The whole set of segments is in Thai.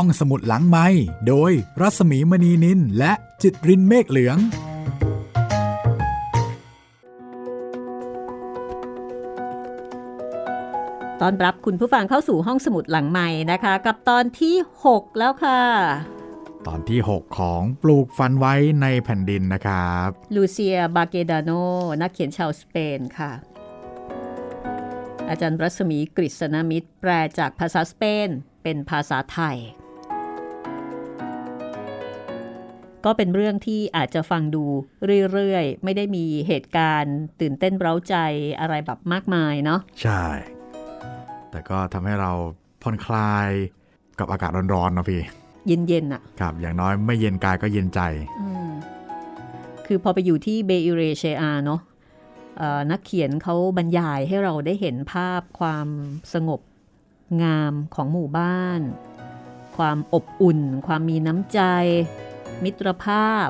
ห้องสมุดหลังไม้โดยรัสมีมณีนินและจิตรินเมฆเหลือง ตอนรับคุณผู้ฟังเข้าสู่ห้องสมุดหลังใหม่นะคะ กับตอนที่ 6 แล้วค่ะ ตอนที่ 6 ของปลูกฟันไว้ในแผ่นดินนะครับลูเซียบาเกดาโนนักเขียนชาวสเปนค่ะอาจารย์รัศมีกฤษณมิตรแปลจากภาษาสเปน เป็นภาษาไทย ก็เป็นเรื่องที่อาจจะฟังดูเรื่อยๆ ไม่ได้มีเหตุการณ์ ตื่นเต้นเร้าใจอะไรแบบมากมายเนาะใช่ แต่ก็ทำให้เราผ่อนคลายกับอากาศร้อนๆเนาะพี่ เย็นๆอะครับ อย่างน้อยไม่เย็นกายก็เย็นใจอืมคือพอไปอยู่ที่เบอิเรเชอาเนาะเอ่อนักเขียนเขาบรรยายให้เราได้เห็นภาพความสงบงามของหมู่บ้าน ความอบอุ่น ความมีน้ำใจ มิตรภาพ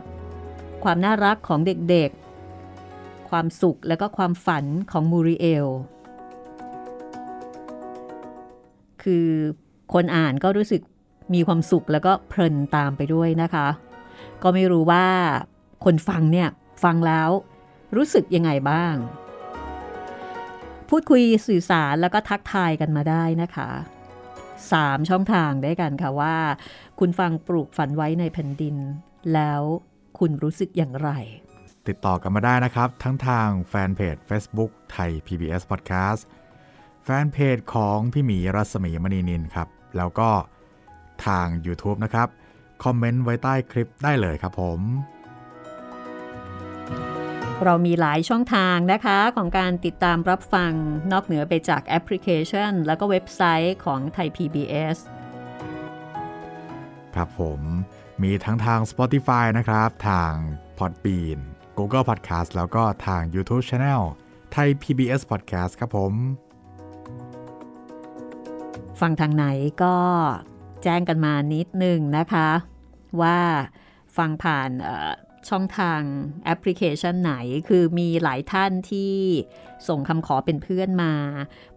ความน่ารักของเด็กๆ ความสุขและก็ความฝันของมูริเอล คือคนอ่านก็รู้สึกมีความสุขแล้วก็เพลินตามไปด้วยนะคะ ก็ไม่รู้ว่าคนฟังเนี่ยฟังแล้วรู้สึกยังไงบ้าง พูดคุยสื่อสารแล้วก็ทักทายกันมาได้นะคะ สามช่องทางได้กันค่ะว่า คุณฟังปลูกฝันไว้ในแผ่นดิน แล้วคุณรู้สึกอย่างไร ติดต่อกันมาได้นะครับ ทั้งทางแฟนเพจ Facebook ไทย PBS Podcast แฟนเพจของพี่หมีรัศมีมณีนินครับ แล้วก็ทาง YouTube นะครับ คอมเมนต์ไว้ใต้คลิปได้เลยครับผม เรามีหลายช่องทางนะคะของการติดตามรับฟังนอกเหนือไปจากแอปพลิเคชัน แล้วก็เว็บไซต์ของไทย PBS ครับผมมีทั้งทาง Spotify นะครับ ทาง Podbean Google Podcast แล้วก็ทาง YouTube Channel ไทย PBS Podcast ครับผม ฟังทางไหนก็แจ้งกันมานิดนึงนะคะ ว่าฟังผ่านเอ่อ ช่องทางแอปพลิเคชันไหน คือมีหลายท่านที่ส่งคำขอเป็นเพื่อนมา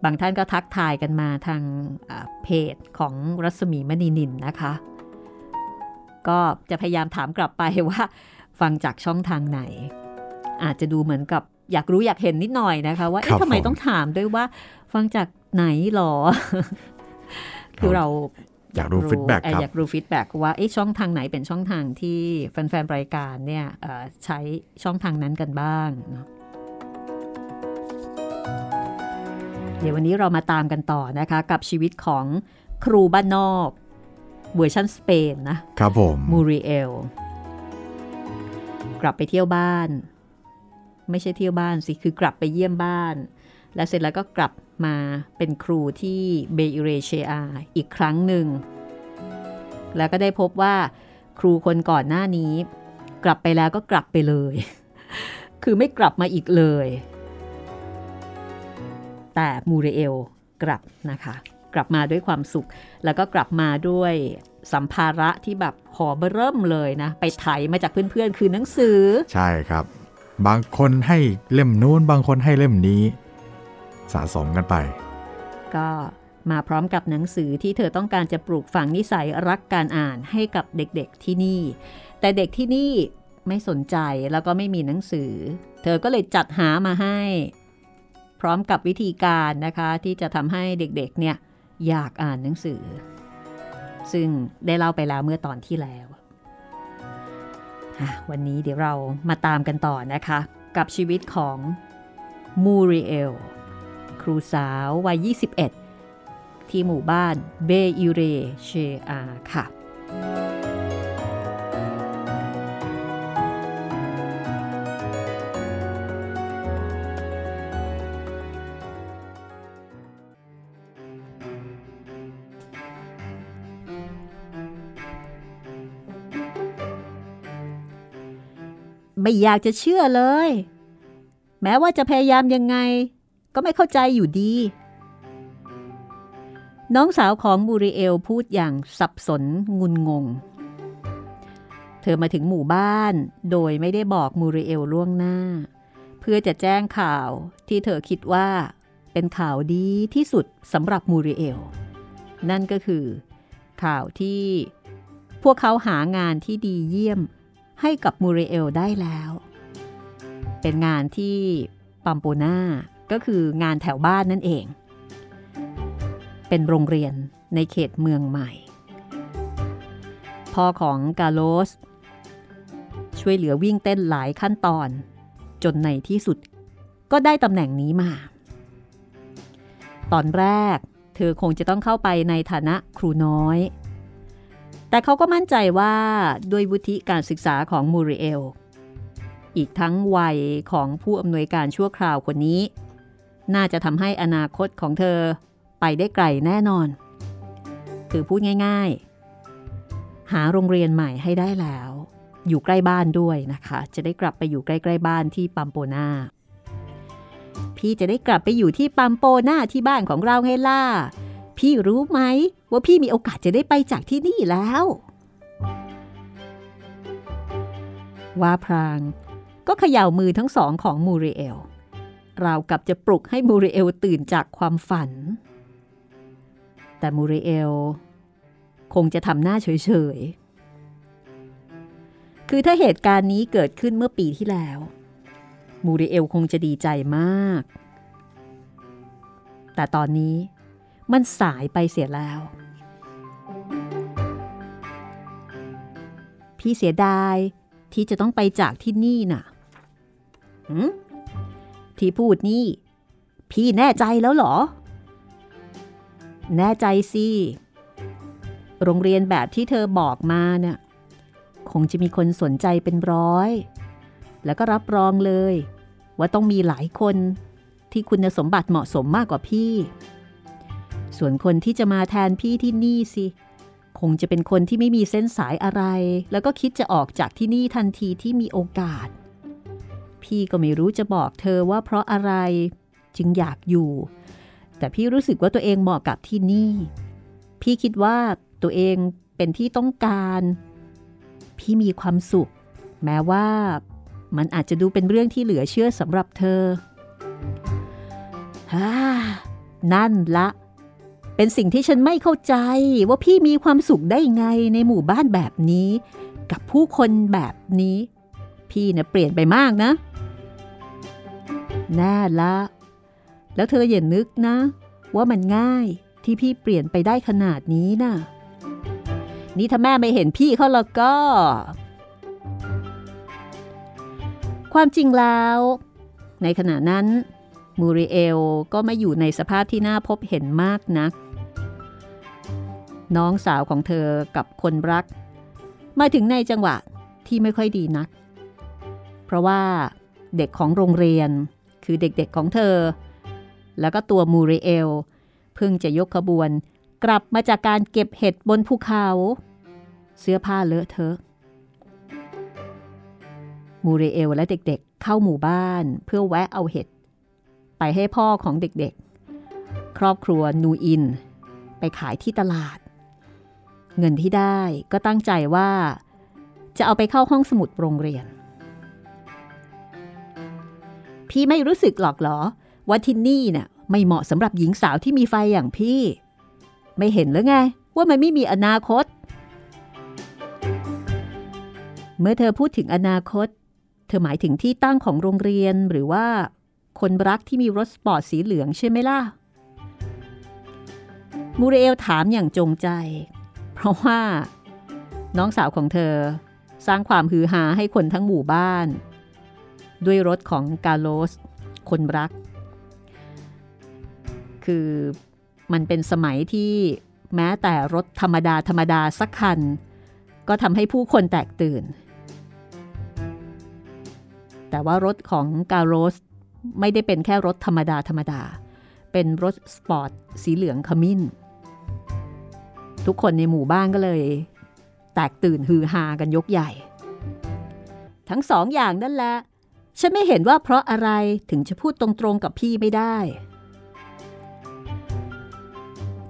บางท่านก็ทักทายกันมาทางเอ่อเพจของรัศมีมณีนินนะคะ ก็จะพยายามถามกลับไปว่าฟังจากช่องทางไหน อาจจะดูเหมือนกับอยากรู้อยากเห็นนิดหน่อยนะคะ ว่าครัเอ๊ะบทำไมผมต้องถามด้วยว่า ฟังจากไหนหรอ คือเรา อยากรู้ feedback เอ่อครับอยากรู้ feedback ว่าเอ๊ะช่องทางไหนเป็นช่องทางที่แฟนๆรายการเนี่ยเอ่อใช้ช่องทางนั้นกันบ้างเนาะเดี๋ยววันนี้เรามาตามกันต่อนะคะ กับชีวิตของครูบ้านนอกเวอร์ชันสเปนนะครับผมมูริเอลกลับไปเที่ยวบ้าน ไม่ใช่เที่ยวบ้านสิคือกลับไปเยี่ยมบ้าน และเสร็จแล้วก็กลับ มาเป็นครูที่เบอิเรเชอาอีกครั้งหนึ่ง แล้วก็ได้พบว่าครูคนก่อนหน้านี้ กลับไปแล้วก็กลับไปเลย คือไม่กลับมาอีกเลย แต่มูเรเอลกลับนะคะ กลับมาด้วยความสุข แล้วก็กลับมาด้วยสัมภาระที่แบบหอเบอเริ่มเลยนะ ไปไถมาจากเพื่อนๆ คือหนังสือ ใช่ครับ บางคนให้เล่มนู้น บางคนให้เล่มนี้ สะสมกันไป ก็มาพร้อมกับหนังสือที่เธอต้องการจะปลูกฝังนิสัยรักการอ่านให้กับเด็กๆที่นี่ แต่เด็กที่นี่ไม่สนใจแล้วก็ไม่มีหนังสือ เธอก็เลยจัดหามาให้ พร้อมกับวิธีการนะคะที่จะทำให้เด็กๆเนี่ยอยากอ่านหนังสือ ซึ่งได้เล่าไปแล้วเมื่อตอนที่แล้ววันนี้เดี๋ยวเรามาตามกันต่อนะคะ กับชีวิตของมูริเอล ครูสาววัย 21 ที่หมู่บ้านเบอิเรเชอาค่ะไม่อยากจะเชื่อเลย แม้ว่าจะพยายามยังไง ก็ไม่เข้าใจอยู่ดี น้องสาวของบูริเอลพูดอย่างสับสนงุนงง เธอมาถึงหมู่บ้านโดยไม่ได้บอกมูริเอลล่วงหน้า เพื่อจะแจ้งข่าวที่เธอคิดว่าเป็นข่าวดีที่สุดสำหรับมูริเอล นั่นก็คือ ข่าวที่พวกเขาหางานที่ดีเยี่ยมให้กับมูเรเอลได้แล้ว เป็นงานที่ปัมโปนา ก็คืองานแถวบ้านนั่นเอง เป็นโรงเรียนในเขตเมืองใหม่ พ่อของกาโลส ช่วยเหลือวิ่งเต้นหลายขั้นตอน จนในที่สุดก็ได้ตำแหน่งนี้มา ตอนแรกเธอคงจะต้องเข้าไปในฐานะครูน้อย แต่เขาก็มั่นใจว่าด้วยวุฒิการศึกษาของมูริเอล อีกทั้งวัยของผู้อำนวยการชั่วคราวคนนี้ น่าจะทำให้อนาคตของเธอไปได้ไกลแน่นอน คือพูดง่าย ๆ หาโรงเรียนใหม่ให้ได้แล้ว อยู่ใกล้บ้านด้วยนะคะ จะได้กลับไปอยู่ใกล้ๆบ้านที่ปัมโปนาพี่จะได้กลับไปอยู่ที่ปัมโปนาที่บ้านของเราไงล่ะ พี่รู้ไหมว่าพี่มีโอกาสจะได้ไปจากที่นี่แล้ว ว่าพรางก็เขย่ามือทั้งสองของมูริเอล ราวกับจะปลุกให้มูริเอลตื่นจากความฝัน แต่มูริเอลคงจะทำหน้าเฉยๆ คือถ้าเหตุการณ์นี้เกิดขึ้นเมื่อปีที่แล้ว มูริเอลคงจะดีใจมาก แต่ตอนนี้มันสายไปเสียแล้ว พี่เสียดายที่จะต้องไปจากที่นี่น่ะ ที่พูดนี่ พี่แน่ใจแล้วเหรอ แน่ใจสิ โรงเรียนแบบที่เธอบอกมาเนี่ยคงจะมีคนสนใจเป็นร้อย แล้วก็รับรองเลย ว่าต้องมีหลายคนที่คุณสมบัติเหมาะสมมากกว่าพี่ ส่วนคนที่จะมาแทนพี่ที่นี่สิ คงจะเป็นคนที่ไม่มีเส้นสายอะไร แล้วก็คิดจะออกจากที่นี่ทันทีที่มีโอกาส พี่ก็ไม่รู้จะบอกเธอว่าเพราะอะไรจึงอยากอยู่ แต่พี่รู้สึกว่าตัวเองเหมาะกับที่นี่ พี่คิดว่าตัวเองเป็นที่ต้องการ พี่มีความสุข แม้ว่ามันอาจจะดูเป็นเรื่องที่เหลือเชื่อสำหรับเธอฮ่านั่นละ เป็นสิ่งที่ฉันไม่เข้าใจว่าพี่มีความสุขได้ไงในหมู่บ้านแบบนี้ กับผู้คนแบบนี้ พี่นะ่ยเปลี่ยนไปมากนะ แน่ละ แล้วเธออย่านึกนะ ว่ามันง่ายที่พี่เปลี่ยนไปได้ขนาดนี้นะ่ะ นี่ถ้าแม่ไม่เห็นพี่เขาแล้วก็ ความจริงแล้ว ในขณะนั้น มูริเอลก็ไม่อยู่ในสภาพที่น่าพบเห็นมากนัก น้องสาวของเธอกับคนรัก มาถึงในจังหวะที่ไม่ค่อยดีนัก เพราะว่าเด็กของโรงเรียน คือเด็กๆของเธอ แล้วก็ตัวมูริเอล เพิ่งจะยกขบวน กลับมาจากการเก็บเห็ดบนภูเขา เสื้อผ้าเลอะเทอะมูริเอลและเด็กๆ เข้าหมู่บ้านเพื่อแวะเอาเห็ด ไปให้พ่อของเด็กๆ ครอบครัวนูอิน ไปขายที่ตลาด เงินที่ได้ก็ตั้งใจว่า จะเอาไปเข้าห้องสมุดโรงเรียน พี่ไม่รู้สึกหรอกเหรอ ว่าที่นี่เนี่ยไม่เหมาะสำหรับหญิงสาวที่มีไฟอย่างพี่ ไม่เห็นหรือไง ว่ามันไม่มีอนาคต เมื่อเธอพูดถึงอนาคต เธอหมายถึงที่ตั้งของโรงเรียนหรือว่า คนรักที่มีรถสปอร์ตสีเหลืองใช่ไหมล่ะ มูเรลถามอย่างจงใจ เพราะว่า น้องสาวของเธอ สร้างความฮือฮาให้คนทั้งหมู่บ้าน ด้วยรถของกาโลส คนรัก คือมันเป็นสมัยที่แม้แต่รถธรรมดาธรรมดาสักคัน ก็ทำให้ผู้คนแตกตื่น แต่ว่ารถของกาโรสไม่ได้เป็นแค่รถธรรมดาธรรมดา เป็นรถสปอร์ตสีเหลืองขมิ้น ทุกคนในหมู่บ้านก็เลย แตกตื่นฮือฮากันยกใหญ่ ทั้งสองอย่างนั่นแหละ ฉันไม่เห็นว่าเพราะอะไรถึงจะพูดตรงๆกับพี่ไม่ได้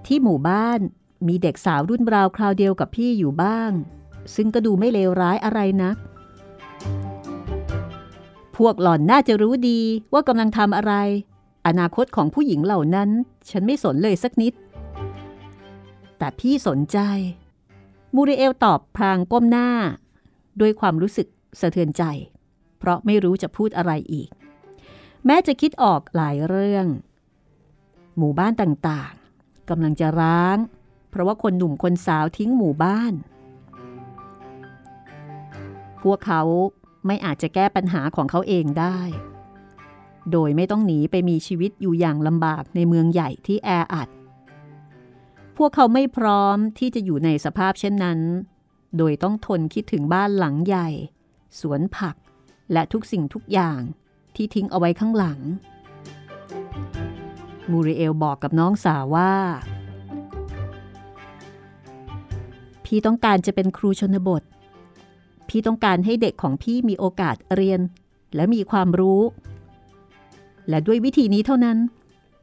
ที่หมู่บ้านมีเด็กสาวรุ่นราวคราวเดียวกับพี่อยู่บ้าง ซึ่งก็ดูไม่เลวร้ายอะไรนัก พวกหล่อนน่าจะรู้ดีว่ากำลังทำอะไร อนาคตของผู้หญิงเหล่านั้น ฉันไม่สนเลยสักนิด แต่พี่สนใจ มูริเอลตอบพลางก้มหน้า ด้วยความรู้สึกสะเทือนใจ เพราะไม่รู้จะพูดอะไรอีก แม้จะคิดออกหลายเรื่อง หมู่บ้านต่างๆกำลังจะร้าง เพราะว่าคนหนุ่มคนสาวทิ้งหมู่บ้าน พวกเขาไม่อาจจะแก้ปัญหาของเขาเองได้ โดยไม่ต้องหนีไปมีชีวิตอยู่อย่างลำบากในเมืองใหญ่ที่แออัด พวกเขาไม่พร้อมที่จะอยู่ในสภาพเช่นนั้น โดยต้องทนคิดถึงบ้านหลังใหญ่ สวนผัก และทุกสิ่งทุกอย่างที่ทิ้งเอาไว้ข้างหลัง มูริเอลบอกกับน้องสาวว่า พี่ต้องการจะเป็นครูชนบท พี่ต้องการให้เด็กของพี่มีโอกาสเรียน และมีความรู้ และด้วยวิธีนี้เท่านั้น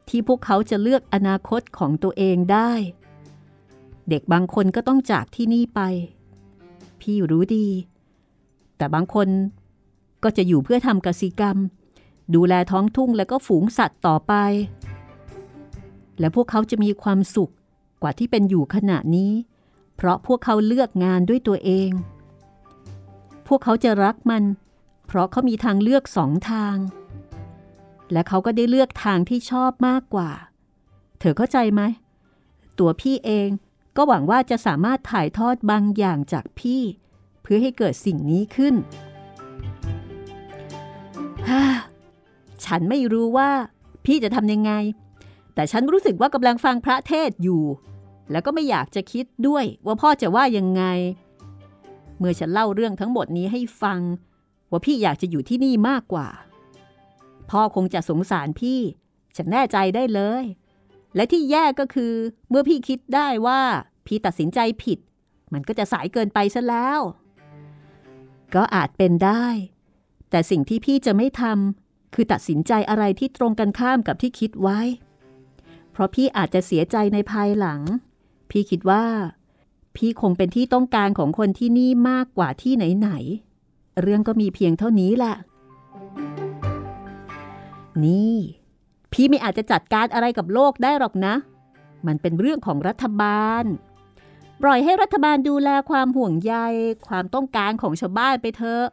ที่พวกเขาจะเลือกอนาคตของตัวเองได้ เด็กบางคนก็ต้องจากที่นี่ไป พี่รู้ดี แต่บางคน ก็จะอยู่เพื่อทำกสิกรรม ดูแลท้องทุ่งและก็ฝูงสัตว์ต่อไป และพวกเขาจะมีความสุขกว่าที่เป็นอยู่ขณะนี้ เพราะพวกเขาเลือกงานด้วยตัวเอง พวกเขาจะรักมัน เพราะเขามีทางเลือกสองทาง และเขาก็ได้เลือกทางที่ชอบมากกว่า เธอเข้าใจไหม ตัวพี่เองก็หวังว่าจะสามารถถ่ายทอดบางอย่างจากพี่ เพื่อให้เกิดสิ่งนี้ขึ้น ฉันไม่รู้ว่าพี่จะทำยังไง แต่ฉันรู้สึกว่ากำลังฟังพระเทศอยู่ แล้วก็ไม่อยากจะคิดด้วยว่าพ่อจะว่ายังไง เมื่อฉันเล่าเรื่องทั้งหมดนี้ให้ฟัง ว่าพี่อยากจะอยู่ที่นี่มากกว่า พ่อคงจะสงสารพี่ ฉันแน่ใจได้เลย และที่แย่ก็คือเมื่อพี่คิดได้ว่าพี่ตัดสินใจผิด มันก็จะสายเกินไปซะแล้ว ก็อาจเป็นได้ แต่สิ่งที่พี่จะไม่ทำคือตัดสินใจอะไรที่ตรงกันข้ามกับที่คิดไว้ เพราะพี่อาจจะเสียใจในภายหลัง พี่คิดว่า พี่คงเป็นที่ต้องการของคนที่นี่มากกว่าที่ไหนๆเรื่องก็มีเพียงเท่านี้แหละนี่ พี่ไม่อาจจะจัดการอะไรกับโลกได้หรอกนะ มันเป็นเรื่องของรัฐบาล ปล่อยให้รัฐบาลดูแลความห่วงใย ความต้องการของชาวบ้านไปเถอะ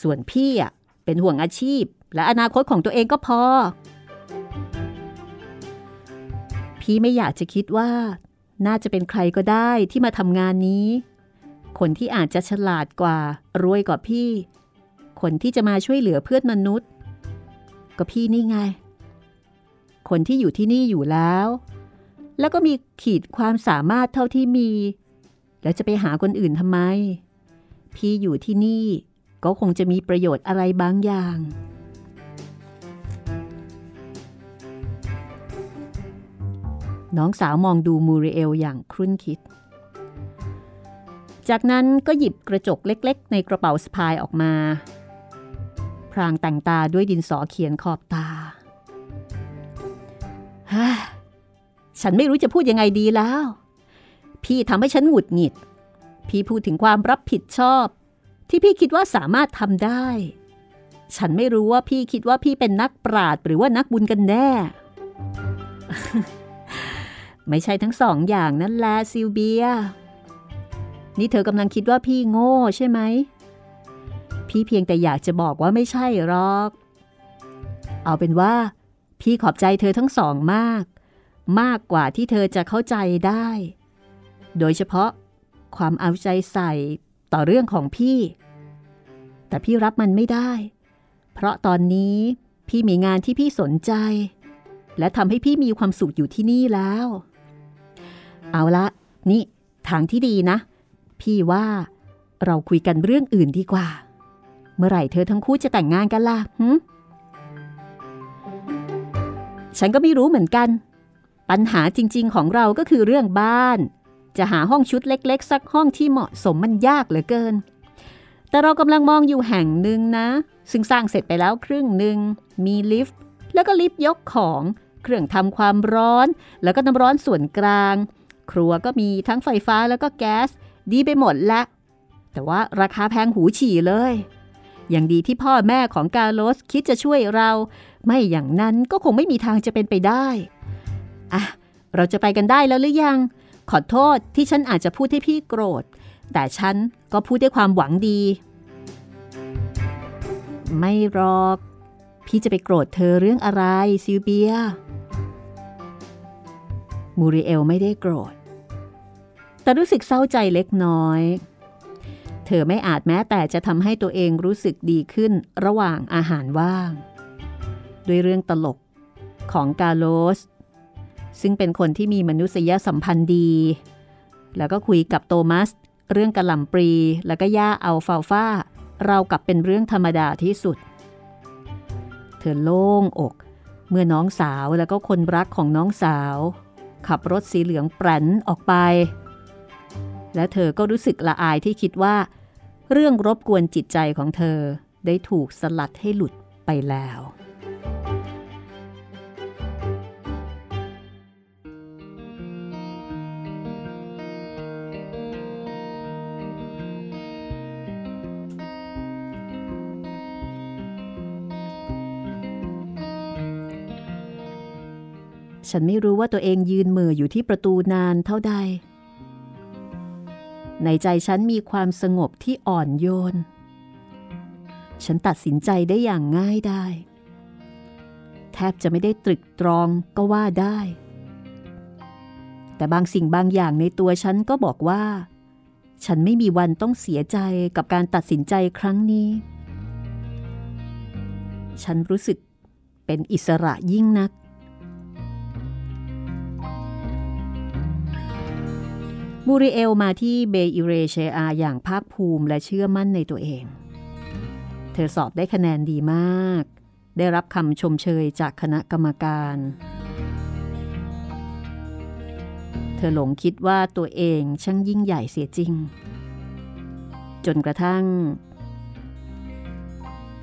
ส่วนพี่อะเป็นห่วงอาชีพ และอนาคตของตัวเองก็พอ พี่ไม่อยากจะคิดว่า น่าจะเป็นใครก็ได้ที่มาทำงานนี้ คนที่อาจจะฉลาดกว่ารวยกว่าพี่ คนที่จะมาช่วยเหลือเพื่อนมนุษย์ ก็พี่นี่ไง คนที่อยู่ที่นี่อยู่แล้ว แล้วก็มีขีดความสามารถเท่าที่มี แล้วจะไปหาคนอื่นทำไม พี่อยู่ที่นี่ ก็คงจะมีประโยชน์อะไรบางอย่าง น้องสาวมองดูมูริเอลอย่างครุ่นคิด จากนั้นก็หยิบกระจกเล็กๆ ในกระเป๋าสะพายออกมา พรางแต่งตาด้วยดินสอเขียนขอบตาฉันไม่รู้จะพูดยังไงดีแล้ว พี่ทำให้ฉันหงุดหงิด พี่พูดถึงความรับผิดชอบ ที่พี่คิดว่าสามารถทำได้ ฉันไม่รู้ว่าพี่คิดว่าพี่เป็นนักปราดหรือว่านักบุญกันแน่ ไม่ใช่ทั้งสองอย่างนั่นแหละซิลเบีย นี่เธอกำลังคิดว่าพี่โง่ใช่ไหม พี่เพียงแต่อยากจะบอกว่าไม่ใช่หรอก เอาเป็นว่า พี่ขอบใจเธอทั้งสองมาก มากกว่าที่เธอจะเข้าใจได้ โดยเฉพาะความเอาใจใส่ต่อเรื่องของพี่ แต่พี่รับมันไม่ได้ เพราะตอนนี้พี่มีงานที่พี่สนใจ และทำให้พี่มีความสุขอยู่ที่นี่แล้ว เอาละ นี่ทางที่ดีนะ พี่ว่าเราคุยกันเรื่องอื่นดีกว่า เมื่อไหร่เธอทั้งคู่จะแต่งงานกันล่ะหึฉันก็ไม่รู้เหมือนกัน ปัญหาจริง ๆ ของเราก็คือเรื่องบ้าน จะหาห้องชุดเล็ก ๆ สักห้องที่เหมาะสมมันยากเหลือเกิน แต่เรากำลังมองอยู่แห่งหนึ่งนะ ซึ่งสร้างเสร็จไปแล้วครึ่งหนึ่ง มีลิฟต์ แล้วก็ลิฟต์ยกของ เครื่องทำความร้อน แล้วก็น้ำร้อนส่วนกลาง ครัวก็มีทั้งไฟฟ้าแล้วก็แก๊ส ดีไปหมดละ แต่ว่าราคาแพงหูฉี่เลย อย่างดีที่พ่อแม่ของกาโลสคิดจะช่วยเรา ไม่อย่างนั้นก็คงไม่มีทางจะเป็นไปได้อะเราจะไปกันได้แล้วหรือยัง ขอโทษที่ฉันอาจจะพูดให้พี่โกรธ แต่ฉันก็พูดด้วยความหวังดี ไม่หรอก พี่จะไปโกรธเธอเรื่องอะไรซิลเบีย มูริเอลไม่ได้โกรธ แต่รู้สึกเศร้าใจเล็กน้อยเธอไม่อาจแม้แต่จะทำให้ตัวเองรู้สึกดีขึ้นระหว่างอาหารว่าง ด้วยเรื่องตลกของกาโลส ซึ่งเป็นคนที่มีมนุษยสัมพันธ์ดี แล้วก็คุยกับโตมัส เรื่องกระหล่ำปรีแล้วก็ย่าอัลฟาฟาเรากับเป็นเรื่องธรรมดาที่สุด เธอโล่งอก เมื่อน้องสาวแล้วก็คนรักของน้องสาว ขับรถสีเหลืองแปรนออกไป และเธอก็รู้สึกละอายที่คิดว่า เรื่องรบกวนจิตใจของเธอได้ถูกสลัดให้หลุดไปแล้ว ฉันไม่รู้ว่าตัวเองยืนมืออยู่ที่ประตูนานเท่าใด ในใจฉันมีความสงบที่อ่อนโยน ฉันตัดสินใจได้อย่างง่ายได้ แทบจะไม่ได้ตรึกตรองก็ว่าได้ แต่บางสิ่งบางอย่างในตัวฉันก็บอกว่า ฉันไม่มีวันต้องเสียใจกับการตัดสินใจครั้งนี้ ฉันรู้สึกเป็นอิสระยิ่งนัก มูริเอลมาที่เบอิเรเชอาอย่างภาคภูมิและเชื่อมั่นในตัวเอง เธอสอบได้คะแนนดีมาก ได้รับคำชมเชยจากคณะกรรมการ เธอหลงคิดว่าตัวเองช่างยิ่งใหญ่เสียจริง จนกระทั่ง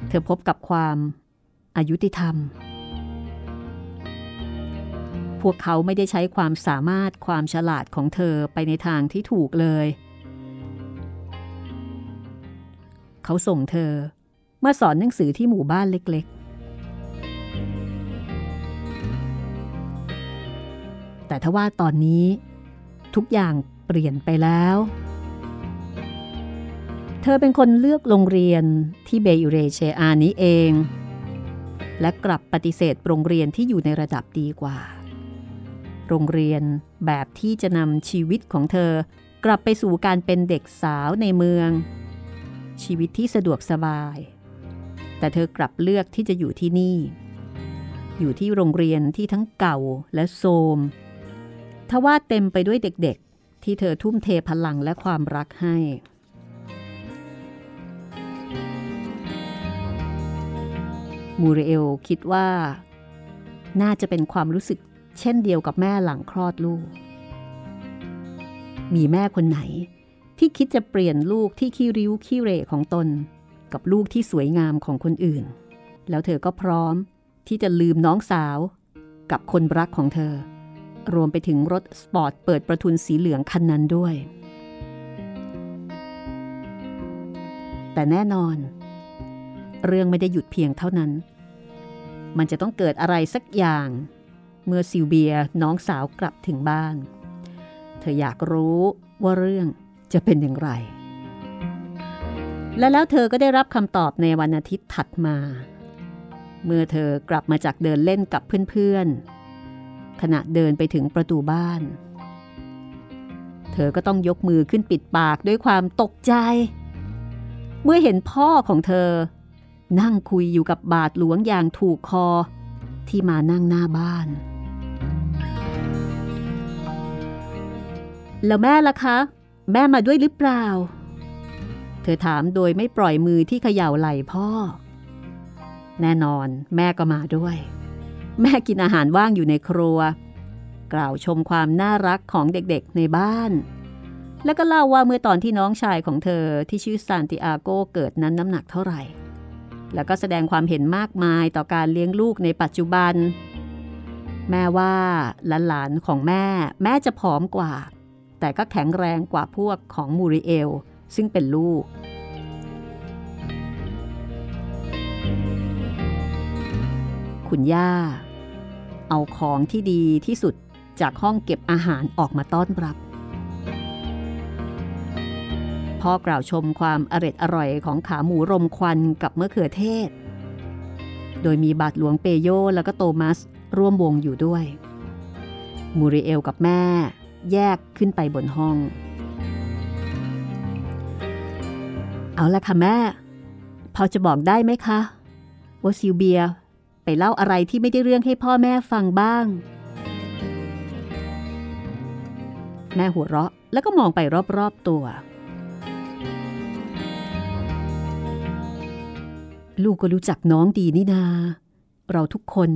เธอพบกับความอายุติธรรม วกเขาไม่ได้ใช้ความสามารถความฉลาดของเธอไปในทางที่ถูกเลย เขาส่งเธอมาสอนหนังสือที่หมู่บ้านเล็กๆ แต่ทว่าตอนนี้ ทุกอย่างเปลี่ยนไปแล้ว เธอเป็นคนเลือกโรงเรียนที่เบยูเรเชอานี้เองและกลับปฏิเสธโรงเรียนที่อยู่ในระดับดีกว่า โรงเรียนแบบที่จะนำชีวิตของเธอกลับไปสู่การเป็นเด็กสาวในเมือง ชีวิตที่สะดวกสบาย แต่เธอกลับเลือกที่จะอยู่ที่นี่ อยู่ที่โรงเรียนที่ทั้งเก่าและโทมทว่าเต็มไปด้วยเด็กๆ ที่เธอทุ่มเทพลังและความรักให้มูเรเอลคิดว่า น่าจะเป็นความรู้สึก เช่นเดียวกับแม่หลังคลอดลูก มีแม่คนไหนที่คิดจะเปลี่ยนลูกที่ขี้ริ้วขี้เรของตน กับลูกที่สวยงามของคนอื่น แล้วเธอก็พร้อมที่จะลืมน้องสาว กับคนรักของเธอ รวมไปถึงรถสปอร์ตเปิดประทุนสีเหลืองคันนั้นด้วย แต่แน่นอน เรื่องไม่ได้หยุดเพียงเท่านั้น มันจะต้องเกิดอะไรสักอย่าง เมื่อซิลเบียน้องสาวกลับถึงบ้าน เธออยากรู้ว่าเรื่องจะเป็นอย่างไร และแล้วเธอก็ได้รับคำตอบในวันอาทิตย์ถัดมา เมื่อเธอกลับมาจากเดินเล่นกับเพื่อนๆ ขณะเดินไปถึงประตูบ้าน เธอก็ต้องยกมือขึ้นปิดปากด้วยความตกใจ เมื่อเห็นพ่อของเธอ นั่งคุยอยู่กับบาทหลวงอย่างถูกคอที่มานั่งหน้าบ้าน แล้วแม่ล่ะคะ แม่มาด้วยหรือเปล่า เธอถามโดยไม่ปล่อยมือที่เขย่าไหล่พ่อ แน่นอนแม่ก็มาด้วย แม่กินอาหารว่างอยู่ในครัว กล่าวชมความน่ารักของเด็กๆในบ้าน แล้วก็เล่าว่าเมื่อตอนที่น้องชายของเธอที่ชื่อซานติอาโกเกิดนั้นน้ำหนักเท่าไหร่ แล้วก็แสดงความเห็นมากมายต่อการเลี้ยงลูกในปัจจุบัน แม่ว่าหลานๆของแม่แม่จะผอมกว่า แต่ก็แข็งแรงกว่าพวกของมูริเอล ซึ่งเป็นลูก คุณย่า เอาของที่ดีที่สุดจากห้องเก็บอาหารออกมาต้อนรับ พ่อกล่าวชมความอร็ดอร่อยของขาหมูรมควันกับมะเขือเทศ โดยมีบาทหลวงเปโยแล้วก็โตมัสร่วมวงอยู่ด้วย มูริเอลกับแม่ แยกขึ้นไปบนห้อง เอาละค่ะแม่ พอจะบอกได้ไหมคะ ว่าซิลเบียไปเล่าอะไรที่ไม่ได้เรื่องให้พ่อแม่ฟังบ้าง แม่หัวเราะแล้วก็มองไปรอบๆตัว ลูกก็รู้จักน้องดีนี่นา เราทุกคน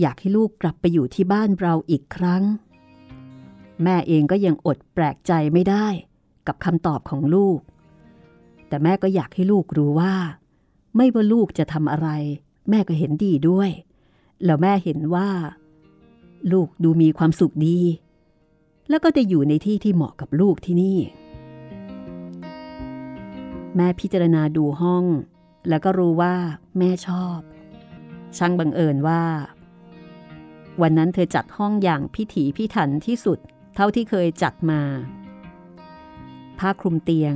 อยากให้ลูกกลับไปอยู่ที่บ้านเราอีกครั้ง แม่เองก็ยังอดแปลกใจไม่ได้ กับคำตอบของลูก แต่แม่ก็อยากให้ลูกรู้ว่า ไม่ว่าลูกจะทำอะไร แม่ก็เห็นดีด้วย แล้วแม่เห็นว่า ลูกดูมีความสุขดี แล้วก็จะอยู่ในที่ที่เหมาะกับลูกที่นี่ แม่พิจารณาดูห้อง แล้วก็รู้ว่า แม่ชอบ ช่างบังเอิญว่าวันนั้นเธอจัดห้องอย่างพิถีพิถันที่สุด ท่าที่เคยจัดมา ผ้าคลุมเตียง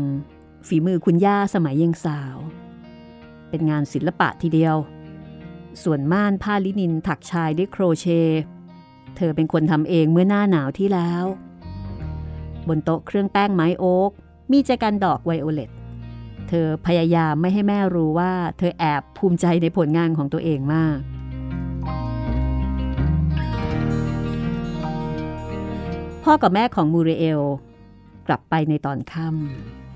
ฝีมือคุณย่าสมัยยังสาว เป็นงานศิลปะทีเดียว ส่วนม่านผ้าลินินถักชายด้วยโครเชต์เธอเป็นคนทำเองเมื่อหน้าหนาวที่แล้ว บนโต๊ะเครื่องแป้งไม้โอ๊กมีแจกันดอกไวโอเลตเธอพยายามไม่ให้แม่รู้ว่า เธอแอบภูมิใจในผลงานของตัวเองมาก พ่อกับแม่ของมูเรเอล กลับไปในตอนค่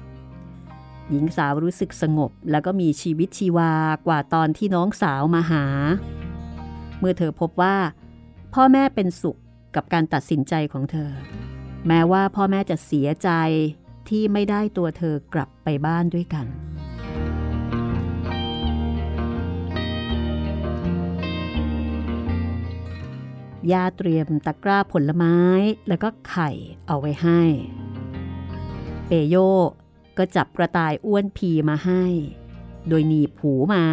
ำหญิงสาวรู้สึกสงบแล้วก็มีชีวิตชีวากว่าตอนที่น้องสาวมาหา เมื่อเธอพบว่า พ่อแม่เป็นสุขกับการตัดสินใจของเธอ แม้ว่าพ่อแม่จะเสียใจที่ไม่ได้ตัวเธอกลับไปบ้านด้วยกัน ยาเตรียมตะกร้าผลไม้แล้วก็ไข่เอาไว้ให้ เปโยก็จับกระต่ายอ้วนพีมาให้ โดยหนีบหูมา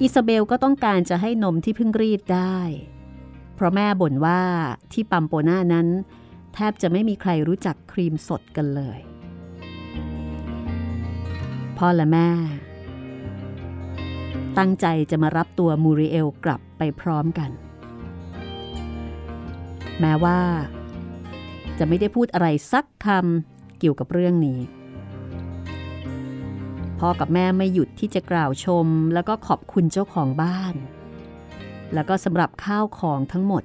อิซาเบลก็ต้องการจะให้นมที่เพิ่งรีดได้ เพราะแม่บ่นว่าที่ปัมโปน่านั้น แทบจะไม่มีใครรู้จักครีมสดกันเลย พ่อและแม่ ตั้งใจจะมารับตัวมูริเอลกลับไปพร้อมกัน แม้ว่า จะไม่ได้พูดอะไรสักคำเกี่ยวกับเรื่องนี้ พ่อกับแม่ไม่หยุดที่จะกล่าวชม แล้วก็ขอบคุณเจ้าของบ้าน แล้วก็สำหรับข้าวของทั้งหมด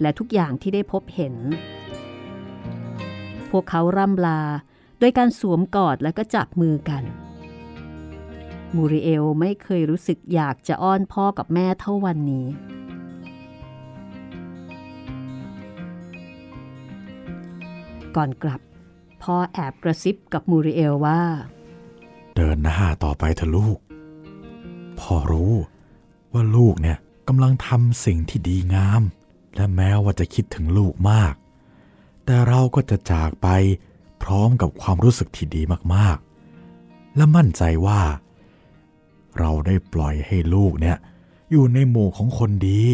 และทุกอย่างที่ได้พบเห็น พวกเขาร่ำลาโดยการสวมกอดแล้วก็จับมือกันมูริเอลไม่เคยรู้สึกอยากจะอ้อนพ่อกับแม่เท่าวันนี้ ก่อนกลับ พ่อแอบกระซิบกับมูริเอลว่า เดินหน้าต่อไปเถอะลูก พ่อรู้ว่าลูกเนี่ยกำลังทำสิ่งที่ดีงาม และแม้ว่าจะคิดถึงลูกมาก แต่เราก็จะจากไปพร้อมกับความรู้สึกที่ดีมากๆ และมั่นใจว่า เราได้ปล่อยให้ลูกเนี่ยอยู่ในหมู่ของคนดี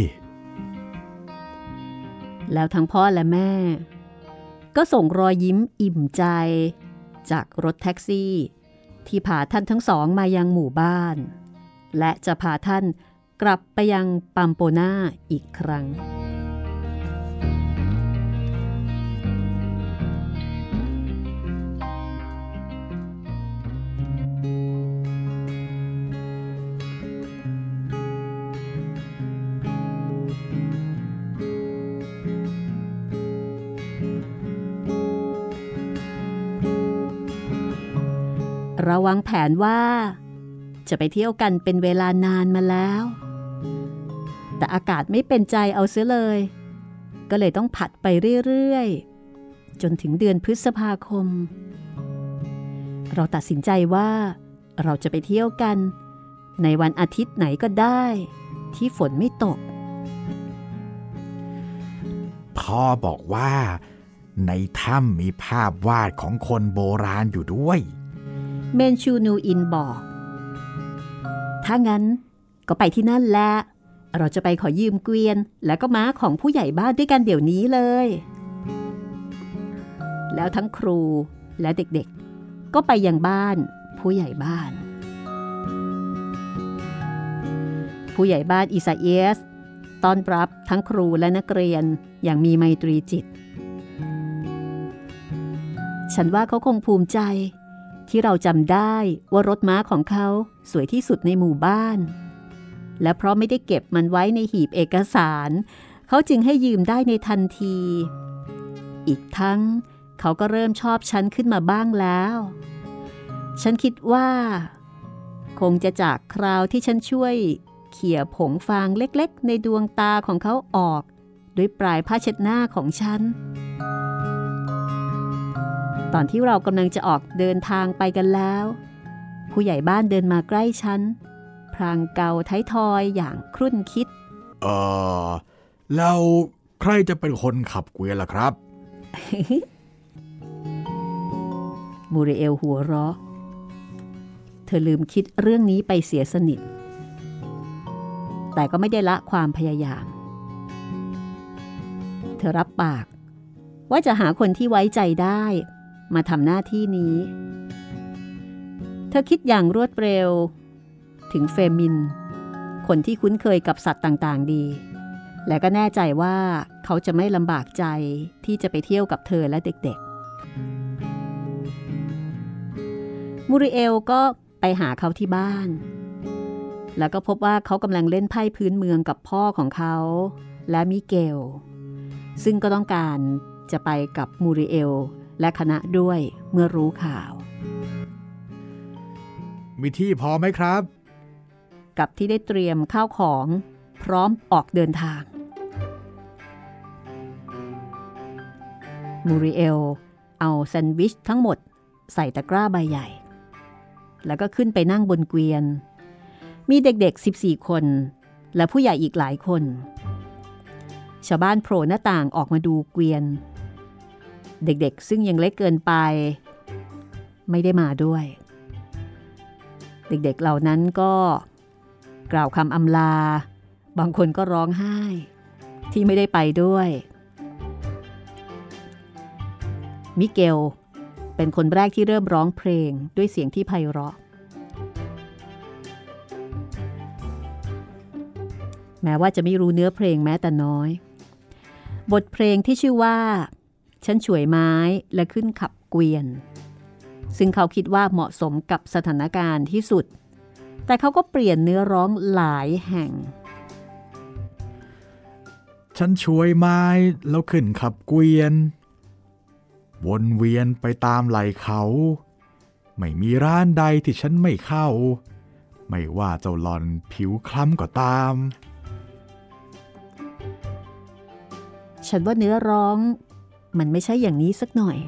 แล้วทั้งพ่อและแม่ ก็ส่งรอยยิ้มอิ่มใจ จากรถแท็กซี่ ที่พาท่านทั้งสองมายังหมู่บ้าน และจะพาท่านกลับไปยังปัมโปนาอีกครั้ง เราวางแผนว่า จะไปเที่ยวกันเป็นเวลานานมาแล้ว แต่อากาศไม่เป็นใจเอาเสียเลย ก็เลยต้องผัดไปเรื่อยๆ จนถึงเดือนพฤษภาคม เราตัดสินใจว่า เราจะไปเที่ยวกัน ในวันอาทิตย์ไหนก็ได้ ที่ฝนไม่ตก พ่อบอกว่าในถ้ำมีภาพวาดของคนโบราณอยู่ด้วย เมนชูนูอินบอก ถ้างั้นก็ไปที่นั่นแหละ เราจะไปขอยืมเกวียน และก็ม้าของผู้ใหญ่บ้านด้วยกันเดี๋ยวนี้เลย แล้วทั้งครูและเด็กๆ ก็ไปยังบ้านผู้ใหญ่บ้าน ผู้ใหญ่บ้านอิซาเอสต้อนรับทั้งครูและนักเรียนอย่างมีไมตรีจิต ฉันว่าเขาคงภูมิใจ ที่เราจำได้ว่ารถม้าของเขาสวยที่สุดในหมู่บ้าน และเพราะไม่ได้เก็บมันไว้ในหีบเอกสาร เขาจึงให้ยืมได้ในทันที อีกทั้งเขาก็เริ่มชอบฉันขึ้นมาบ้างแล้ว ฉันคิดว่า คงจะจากคราวที่ฉันช่วยเขี่ยผงฟางเล็กๆ ในดวงตาของเขาออก ด้วยปลายผ้าเช็ดหน้าของฉัน ตอนที่เรากำลังจะออกเดินทางไปกันแล้ว ผู้ใหญ่บ้านเดินมาใกล้ฉัน พรางเกาท้ายทอยอย่างครุ่นคิด เออแล้วใครจะเป็นคนขับเกวียนล่ะครับ มูริเอลหัวเราะ เธอลืมคิดเรื่องนี้ไปเสียสนิท แต่ก็ไม่ได้ละความพยายาม เธอรับปากว่าจะหาคนที่ไว้ใจได้ มาทำหน้าที่นี้ เธอคิดอย่างรวดเร็ว ถึงเฟมิน คนที่คุ้นเคยกับสัตว์ต่างๆดี และก็แน่ใจว่าเขาจะไม่ลำบากใจที่จะไปเที่ยวกับเธอและเด็กๆ มูริเอลก็ไปหาเขาที่บ้าน แล้วก็พบว่าเขากำลังเล่นไพ่พื้นเมืองกับพ่อของเขาและมิเกลซึ่งก็ต้องการจะไปกับมูริเอล และคณะด้วยเมื่อรู้ข่าว มีที่พอไหมครับ กับที่ได้เตรียมข้าวของพร้อมออกเดินทาง มูริเอล เอาแซนด์วิชทั้งหมดใส่ตะกร้าใบใหญ่ แล้วก็ขึ้นไปนั่งบนเกวียน มีเด็กๆ 14 คน และผู้ใหญ่อีกหลายคน ชาวบ้านโผล่หน้าต่างออกมาดูเกวียน เด็กๆ ซึ่งยังเล็กเกินไป ไม่ได้มาด้วย เด็กๆเหล่านั้นก็กล่าวคำอำลา บางคนก็ร้องไห้ ที่ไม่ได้ไปด้วย มิเกล เป็นคนแรกที่เริ่มร้องเพลงด้วยเสียงที่ไพเราะ แม้ว่าจะไม่รู้เนื้อเพลงแม้แต่น้อย บทเพลงที่ชื่อว่า ฉันช่วยไม้และขึ้นขับเกวียน ซึ่งเขาคิดว่าเหมาะสมกับสถานการณ์ที่สุด แต่เขาก็เปลี่ยนเนื้อร้องหลายแห่ง ฉันช่วยไม้แล้วขึ้นขับเกวียน วนเวียนไปตามไหลเขา ไม่มีร้านใดที่ฉันไม่เข้า ไม่ว่าเจ้าหลอนผิวคล้ำก็ตามฉันว่าเนื้อร้อง มันไม่ใช่อย่างนี้สักหน่อย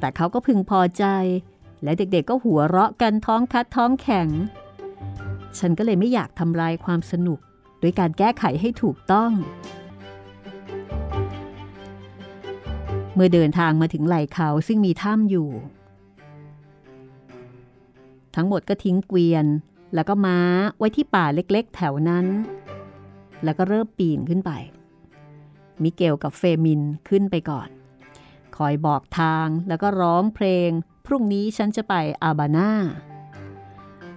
แต่เขาก็พึงพอใจ และเด็กๆก็หัวเราะกันท้องคัดท้องแข็ง ฉันก็เลยไม่อยากทำลายความสนุกโดยการแก้ไขให้ถูกต้อง เมื่อเดินทางมาถึงไหล่เขาซึ่งมีถ้ำอยู่ ทั้งหมดก็ทิ้งเกวียนแล้วก็ม้าไว้ที่ป่าเล็กๆ แถวนั้น แล้วก็เริ่มปีนขึ้นไป มิเกลกับเฟมินขึ้นไปก่อน คอยบอกทางแล้วก็ร้องเพลง พรุ่งนี้ฉันจะไปอาบานา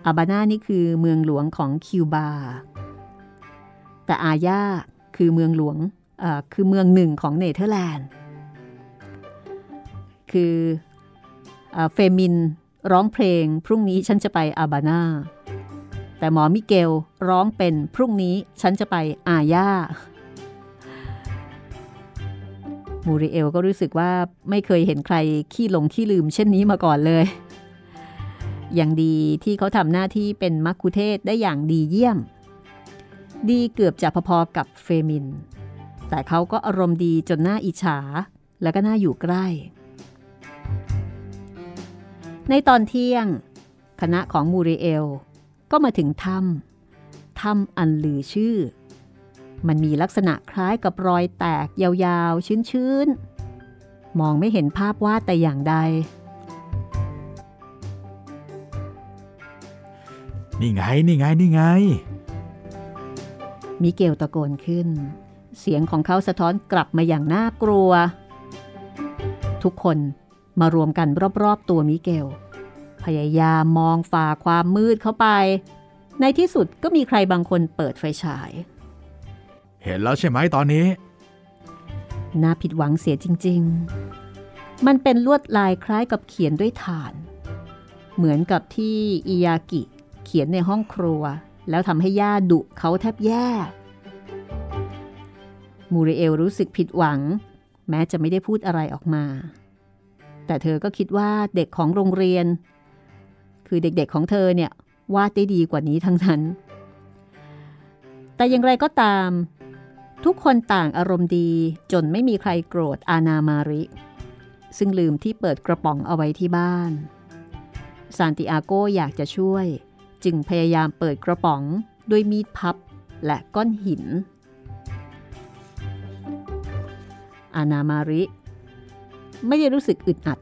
อาบานานี่คือเมืองหลวงของคิวบา แต่อาญาคือเมืองหลวงคือเมืองหนึ่งของเนเธอร์แลนด์ คืออเฟมินร้องเพลง พรุ่งนี้ฉันจะไปอาบานาแต่หมอมิเกลร้องเป็นพรุ่งนี้ฉันจะไปอาญา มูริเอลก็รู้สึกว่าไม่เคยเห็นใครขี้หลงขี้ลืมเช่นนี้มาก่อนเลย อย่างดีที่เขาทำหน้าที่เป็นมักคุเทศได้อย่างดีเยี่ยม ดีเกือบจะพอๆกับเฟมิน แต่เขาก็อารมณ์ดีจนหน้าอิจฉา แล้วก็น่าอยู่ใกล้ ในตอนเที่ยง คณะของมูริเอลก็มาถึงถ้ำถ้ำอันลือชื่อ มันมีลักษณะคล้ายกับรอยแตกยาวๆ ชื้นๆ มองไม่เห็นภาพวาดแต่อย่างใด นี่ไง นี่ไง นี่ไง มิเกลตะโกนขึ้น เสียงของเขาสะท้อนกลับมาอย่างน่ากลัว ทุกคนมารวมกันรอบๆ ตัวมิเกล พยายามมองฝ่าความมืดเข้าไป ในที่สุดก็มีใครบางคนเปิดไฟฉาย เห็นแล้วใช่ไหมตอนนี้ น่าผิดหวังเสียจริง ๆ มันเป็นลวดลายคล้ายกับเขียนด้วยถ่าน เหมือนกับที่อิยากิ เขียนในห้องครัว แล้วทำให้ย่าดุเขาแทบแย่ มูริเอลรู้สึกผิดหวัง แม้จะไม่ได้พูดอะไรออกมา แต่เธอก็คิดว่าเด็กของโรงเรียน คือเด็กๆของเธอเนี่ยวาดได้ดีกว่านี้ทั้งนั้นแต่อย่างไรก็ตาม ทุกคนต่างอารมณ์ดีจนไม่มีใครโกรธอานามาริ ซึ่งลืมที่เปิดกระป๋องเอาไว้ที่บ้าน ซานติอาโกอยากจะช่วย จึงพยายามเปิดกระป๋องด้วยมีดพับและก้อนหิน อานามาริ ไม่ได้รู้สึกอึดอัด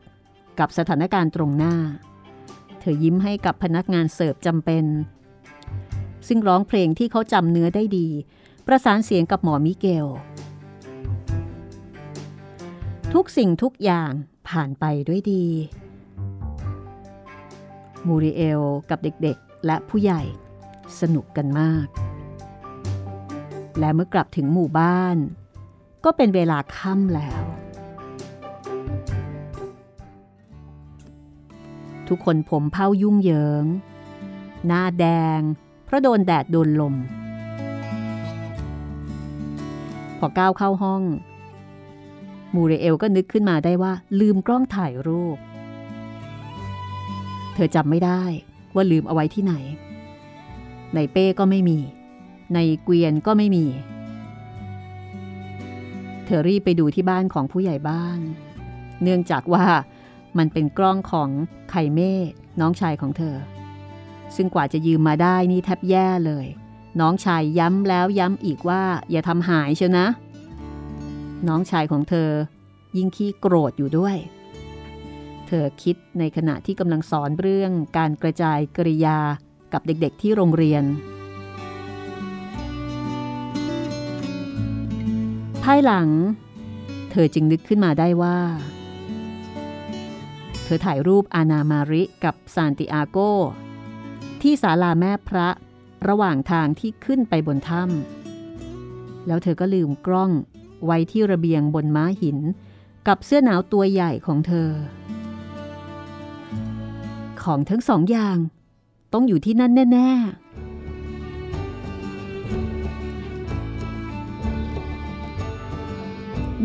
กับสถานการณ์ตรงหน้า เธอยิ้มให้กับพนักงานเสิร์ฟจำเป็น ซึ่งร้องเพลงที่เขาจำเนื้อได้ดี ประสานเสียงกับหมอมิเกล ทุกสิ่งทุกอย่างผ่านไปด้วยดี มูริเอลกับเด็กๆ และผู้ใหญ่สนุกกันมาก และเมื่อกลับถึงหมู่บ้าน ก็เป็นเวลาค่ำแล้ว ทุกคนผมเผ้ายุ่งเหยิง หน้าแดงเพราะโดนแดดโดนลม พอก้าวเข้าห้อง มูเรเอลก็นึกขึ้นมาได้ว่าลืมกล้องถ่ายรูป เธอจำไม่ได้ว่าลืมเอาไว้ที่ไหน ในเป้ก็ไม่มี ในเกวียนก็ไม่มี เธอรีบไปดูที่บ้านของผู้ใหญ่บ้าน เนื่องจากว่ามันเป็นกล้องของไคเม่น้องชายของเธอ ซึ่งกว่าจะยืมมาได้นี่แทบแย่เลย น้องชายย้ำแล้วย้ำอีกว่าอย่าทำหายเชียวนะ น้องชายของเธอยิ่งขี้โกรธอยู่ด้วย เธอคิดในขณะที่กำลังสอนเรื่องการกระจายกริยากับเด็กๆที่โรงเรียน ภายหลัง เธอจึงนึกขึ้นมาได้ว่า เธอถ่ายรูปอานามาริกับซานติอาโก ที่ศาลาแม่พระ ระหว่างทางที่ขึ้นไปบนถ้ำแล้วเธอก็ลืมกล้องไว้ที่ระเบียงบนม้าหิน กับเสื้อหนาวตัวใหญ่ของเธอ ของทั้งสองอย่าง ต้องอยู่ที่นั่นแน่ ๆ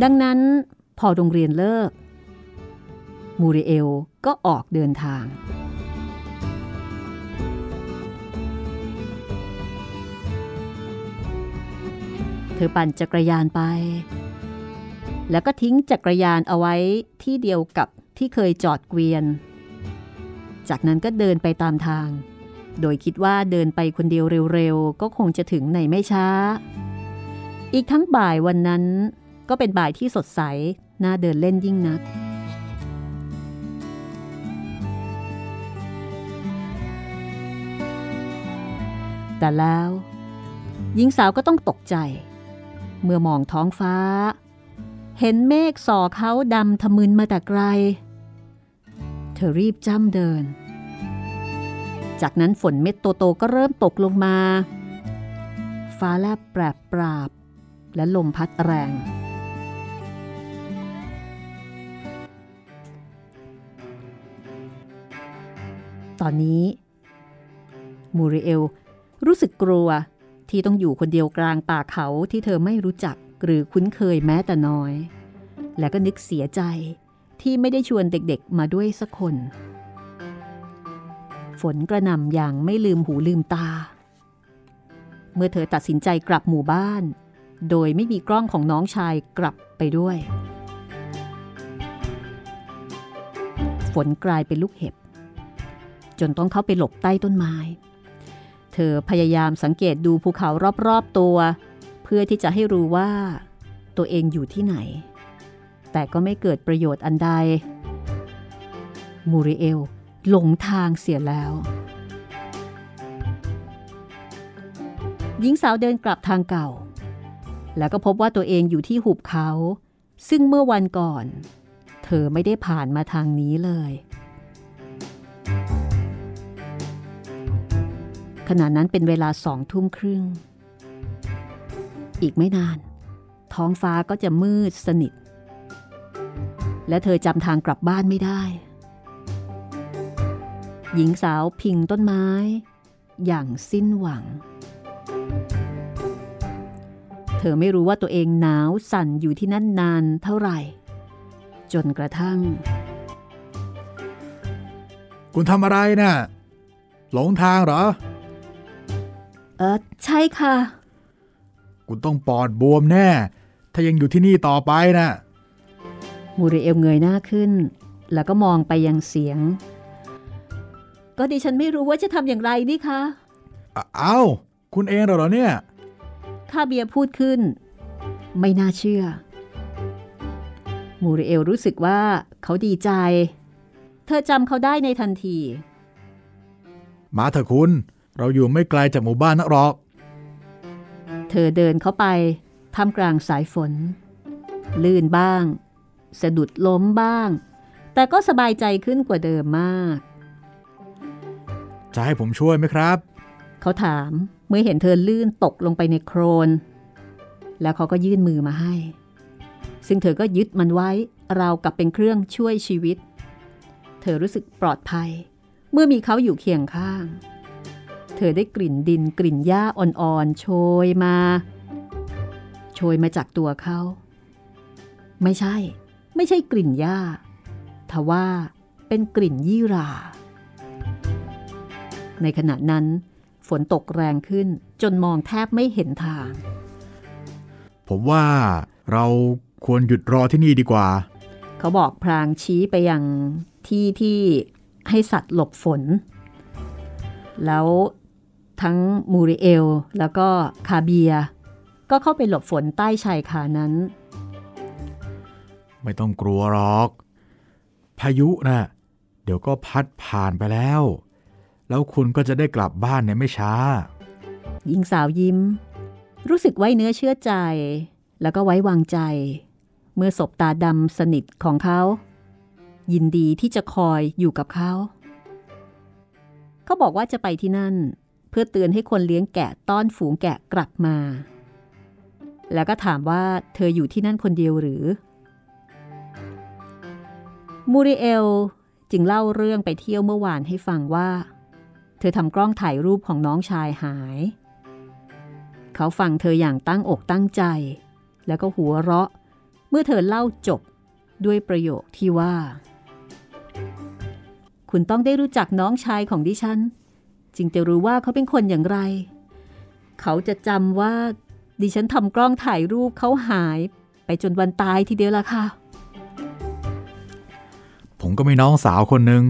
ดังนั้นพอโรงเรียนเลิก มูริเอลก็ออกเดินทาง เธอปั่นจักรยานไป แล้วก็ทิ้งจักรยานเอาไว้ที่เดียวกับที่เคยจอดเกวียน จากนั้นก็เดินไปตามทาง โดยคิดว่าเดินไปคนเดียวเร็วๆ ก็คงจะถึงในไม่ช้า อีกทั้งบ่ายวันนั้นก็เป็นบ่ายที่สดใส น่าเดินเล่นยิ่งนัก แต่แล้วหญิงสาวก็ต้องตกใจ เมื่อมองท้องฟ้า เห็นเมฆส่อเขาดำทะมึนมาแต่ไกล เธอรีบจ้ำเดิน จากนั้นฝนเม็ดโตๆก็เริ่มตกลงมา ฟ้าแลบแปรบปราบ และลมพัดแรง ตอนนี้ มูริเอลรู้สึกกลัว ที่ต้องอยู่คนเดียวกลางป่าเขาที่เธอไม่รู้จักหรือคุ้นเคยแม้แต่น้อย และก็นึกเสียใจที่ไม่ได้ชวนเด็กๆมาด้วยสักคน ฝนกระหน่ำอย่างไม่ลืมหูลืมตา เมื่อเธอตัดสินใจกลับหมู่บ้าน โดยไม่มีกล้องของน้องชายกลับไปด้วย ฝนกลายเป็นลูกเห็บ จนต้องเข้าไปหลบใต้ต้นไม้ เธอพยายามสังเกตดูภูเขารอบๆตัว เพื่อที่จะให้รู้ว่า ตัวเองอยู่ที่ไหน แต่ก็ไม่เกิดประโยชน์อันใด มูริเอลหลงทางเสียแล้ว หญิงสาวเดินกลับทางเก่า แล้วก็พบว่าตัวเองอยู่ที่หุบเขา ซึ่งเมื่อวันก่อน เธอไม่ได้ผ่านมาทางนี้เลย ขณะนั้นเป็นเวลาสองทุ่มครึ่ง อีกไม่นาน ท้องฟ้าก็จะมืดสนิท และเธอจำทางกลับบ้านไม่ได้ หญิงสาวพิงต้นไม้ อย่างสิ้นหวัง เธอไม่รู้ว่าตัวเองหนาวสั่นอยู่ที่นั่นนานเท่าไหร่ จนกระทั่ง คุณทำอะไรนะ่ะหลงทางเหรอ เออใช่ค่ะ คุณต้องปอดบวมแน่ ถ้ายังอยู่ที่นี่ต่อไปนะ มูริเอลเงยหน้าขึ้น แล้วก็มองไปยังเสียง ก็ดิฉันไม่รู้ว่าจะทำอย่างไรนี่คะอะเอ้าคุณเองเหรอเนี่ยคาเบียพูดขึ้น ไม่น่าเชื่อ มูริเอลรู้สึกว่าเขาดีใจ เธอจำเขาได้ในทันที มาเถอะคุณ เราอยู่ไม่ไกลจากหมู่บ้านนักหรอก เธอเดินเข้าไปท่ามกลางสายฝน ลื่นบ้าง สะดุดล้มบ้าง แต่ก็สบายใจขึ้นกว่าเดิมมาก จะให้ผมช่วยไหมครับ เขาถามเมื่อเห็นเธอลื่นตกลงไปในโครน แล้วเขาก็ยื่นมือมาให้ ซึ่งเธอก็ยึดมันไว้ราวกับเป็นเครื่องช่วยชีวิต เธอรู้สึกปลอดภัย เมื่อมีเขาอยู่เคียงข้าง เธอได้กลิ่นดินกลิ่นหญ้าอ่อนๆโชยมา โชยมาจากตัวเขา ไม่ใช่ ไม่ใช่กลิ่นหญ้าทว่าเป็นกลิ่นยี่หรา ในขณะนั้น ฝนตกแรงขึ้นจนมองแทบไม่เห็นทาง ผมว่าเราควรหยุดรอที่นี่ดีกว่า เขาบอกพรางชี้ไปยังที่ที่ให้สัตว์หลบฝน แล้ว ทั้งมูริเอล แล้วก็คาเบีย ก็เข้าไปหลบฝนใต้ชายคานั้น ไม่ต้องกลัวหรอก พายุนะ่ะเดี๋ยวก็พัดผ่านไปแล้ว แล้วคุณก็จะได้กลับบ้านในไม่ช้า หญิงสาวยิ้ม รู้สึกไว้เนื้อเชื่อใจ แล้วก็ไว้วางใจ เมื่อศบตาดำสนิทของเขา ยินดีที่จะคอยอยู่กับเขา เขาบอกว่าจะไปที่นั่นเพื่อเตือนให้คนเลี้ยงแกะต้อนฝูงแกะกลับมา แล้วก็ถามว่าเธออยู่ที่นั่นคนเดียวหรือ มูริเอลจึงเล่าเรื่องไปเที่ยวเมื่อวานให้ฟังว่า เธอทำกล้องถ่ายรูปของน้องชายหาย เขาฟังเธออย่างตั้งอกตั้งใจ แล้วก็หัวเราะ เมื่อเธอเล่าจบด้วยประโยคที่ว่า คุณต้องได้รู้จักน้องชายของดิฉัน จึงจะรู้ว่าเขาเป็นคนอย่างไร เขาจะจำว่าดิฉันทำกล้องถ่ายรูปเขาหายไปจนวันตายทีเดียวละค่ะ ผมก็มีน้องสาวคนหนึ่ง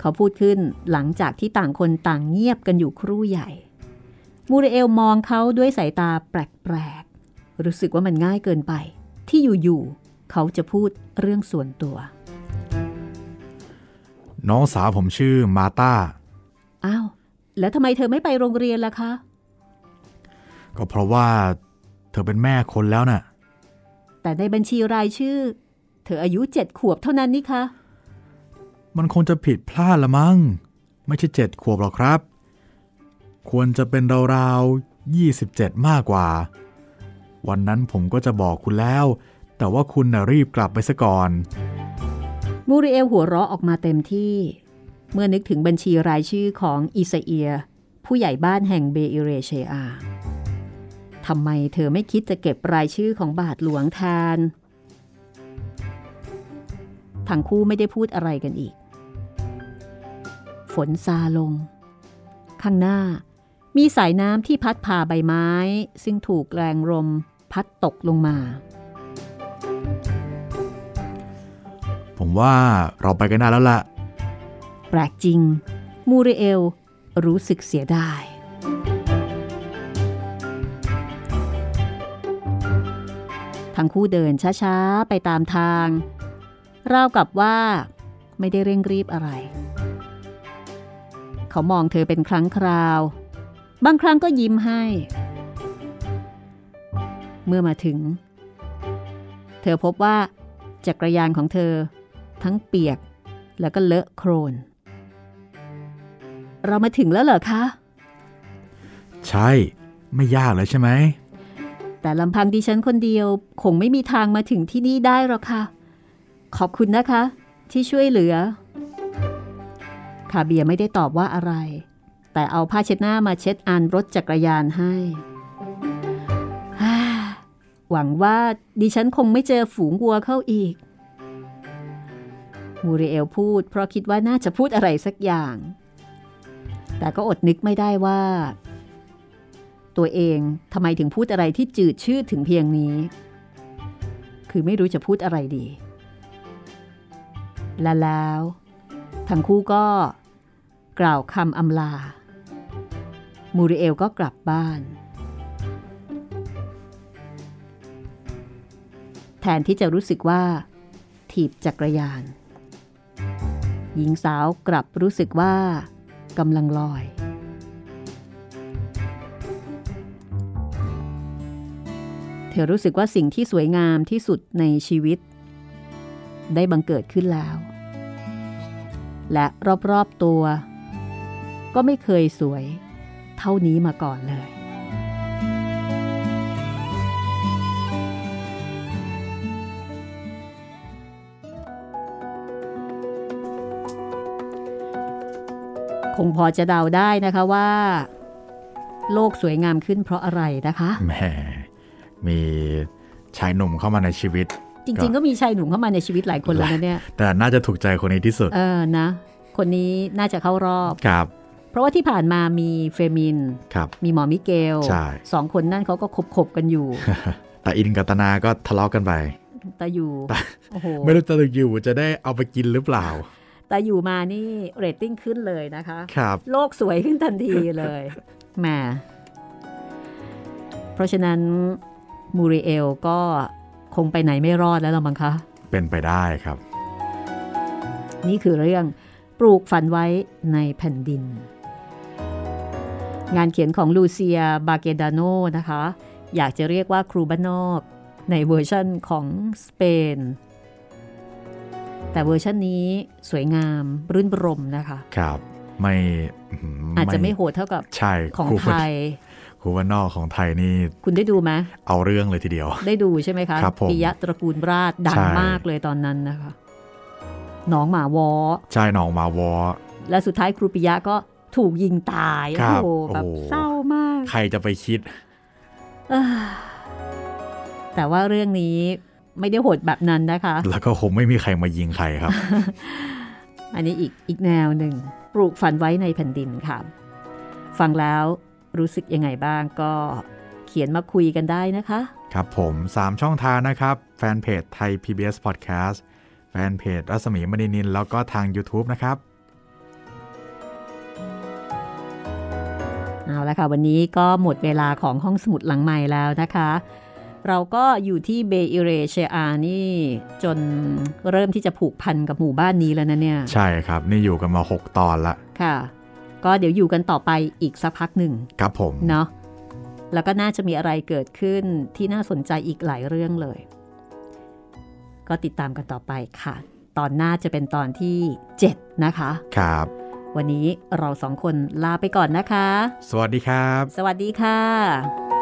เขาพูดขึ้นหลังจากที่ต่างคนต่างเงียบกันอยู่ครู่ใหญ่ มูริเอลมองเขาด้วยสายตาแปลกๆ รู้สึกว่ามันง่ายเกินไป ที่อยู่ๆ เขาจะพูดเรื่องส่วนตัว น้องสาวผมชื่อมาตาอ้าว แล้วทำไมเธอไม่ไปโรงเรียนล่ะคะ ก็เพราะว่าเธอเป็นแม่คนแล้วน่ะ แต่ในบัญชีรายชื่อ เธออายุเจ็ดขวบเท่านั้นนี่คะ มันคงจะผิดพลาดละมั้ง ไม่ใช่เจ็ดขวบหรอกครับ ควรจะเป็นราวๆยี่สิบเจ็ดมากกว่า วันนั้นผมก็จะบอกคุณแล้ว แต่ว่าคุณน่ะรีบกลับไปซะก่อน มูริเอลหัวเราะออกมาเต็มที่ เมื่อนึกถึงบัญชีรายชื่อของอิสเอีย ผู้ใหญ่บ้านแห่งเบอิเรเชอาทำไมเธอไม่คิดจะเก็บรายชื่อของบาทหลวงแทนทั้งคู่ไม่ได้พูดอะไรกันอีก ฝนซาลง ข้างหน้ามีสายน้ำที่พัดพาใบไม้ ซึ่งถูกแรงลมพัดตกลงมา ผมว่าเราไปกันได้แล้วล่ะ แปลกจริง มูริเอลรู้สึกเสียดายทั้งคู่เดินช้าๆ ไปตามทาง ราวกับว่า ไม่ได้เร่งรีบอะไร เขามองเธอเป็นครั้งคราว บางครั้งก็ยิ้มให้ เมื่อมาถึง เธอพบว่าจักรยานของเธอ ทั้งเปียก แล้วก็เลอะโครน เรามาถึงแล้วเหรอคะ ใช่ ไม่ยากเลยใช่ไหม แต่ลำพังดิฉันคนเดียว คงไม่มีทางมาถึงที่นี่ได้หรอกค่ะ ขอบคุณนะคะ ที่ช่วยเหลือ คาเบียไม่ได้ตอบว่าอะไร แต่เอาผ้าเช็ดหน้ามาเช็ดอันรถจักรยานให้หวังว่าดิฉันคงไม่เจอฝูงวัวเข้าอีก มูริเอลพูด เพราะคิดว่าน่าจะพูดอะไรสักอย่าง แต่ก็อดนึกไม่ได้ว่า ตัวเองทำไมถึงพูดอะไรที่จืดชืดถึงเพียงนี้ คือไม่รู้จะพูดอะไรดี และแล้วทั้งคู่ก็กล่าวคำอำลา มูริเอลก็กลับบ้าน แทนที่จะรู้สึกว่า ถีบจักรยาน หญิงสาวกลับรู้สึกว่ากำลังลอย เธอรู้สึกว่าสิ่งที่สวยงามที่สุดในชีวิต ได้บังเกิดขึ้นแล้ว และรอบๆตัว ก็ไม่เคยสวยเท่านี้มาก่อนเลย คงพอจะเดาได้นะคะว่า โลกสวยงามขึ้นเพราะอะไรนะคะแหมมีชายหนุ่มเข้ามาในชีวิต จริง ๆ ก็มีชายหนุ่มเข้ามาในชีวิตหลายคนแล้วนะเนี่ย แต่น่าจะถูกใจคนนี้ที่สุด เออนะ คนนี้น่าจะเข้ารอบครับ เพราะว่าที่ผ่านมามีเฟมินครับมีหมอมิเกลใช่สองคนนั่นเขาก็คบๆกันอยู่แต่อินกับตนาก็ทะเลาะกันไปแต่อยู่โอ้โหไม่รู้จะอยู่จะได้เอาไปกินหรือเปล่า แต่อยู่มานี่เรตติ้งขึ้นเลยนะคะครับโลกสวยขึ้นทันทีเลยแหมเพราะฉะนั้นมูริเอลก็คงไปไหนไม่รอดแล้วละมั้งคะ เป็นไปได้ครับ นี่คือเรื่องปลูกฝันไว้ในแผ่นดิน งานเขียนของลูเซียบาเกดาโนนะคะ อยากจะเรียกว่าครูบ้านนอก ในเวอร์ชั่นของสเปน แต่เวอร์ชันนี้สวยงามรื่นรมนะคะ ครับ ไม่มอาจจะไม่โหดเท่ากับใช่ของครูไทยครูว่านอกของไทยนี่ คุณได้ดูไหมเอาเรื่องเลยทีเดียว ได้ดูใช่ไหมคะครับผมปิยะตระกูลราชดังใช่มากเลยตอนนั้นนะคะน้องหมาวอ ใช่หนองมาวอ และสุดท้ายครูปิยะก็ถูกยิงตายครัโอ้บโหแบบโอ้โหเศร้ามาก ใครจะไปคิดเอ้อแต่ว่าเรื่องนี้ ไม่ได้โหดแบบนั้นนะคะ แล้วก็คงไม่มีใครมายิงใครครับ อันนี้อีกอีกแนวหนึ่ง ปลูกฝันไว้ในแผ่นดินค่ะ ฟังแล้วรู้สึกยังไงบ้างก็เขียนมาคุยกันได้นะคะ ครับผม 3 ช่องทางนะครับ แฟนเพจไทย PBS Podcast แฟนเพจรัศมีมณีนินแล้วก็ทาง YouTube นะครับ เอาละค่ะ วันนี้ก็หมดเวลาของห้องสมุดหลังใหม่แล้วนะคะ เราก็อยู่ที่เบอิเรเชอานี่จนเริ่มที่จะผูกพันกับหมู่บ้านนี้แล้วนะเนี่ย ใช่ครับ นี่อยู่กันมา 6 ตอนละ ค่ะ ก็เดี๋ยวอยู่กันต่อไปอีกสักพักหนึ่งครับผม เนาะแล้วก็น่าจะมีอะไรเกิดขึ้นที่น่าสนใจอีกหลายเรื่องเลย ก็ติดตามกันต่อไปค่ะ ตอนหน้าจะเป็นตอนที่ 7 นะคะ ครับ วันนี้เราสองคนลาไปก่อนนะคะ สวัสดีครับ สวัสดีค่ะ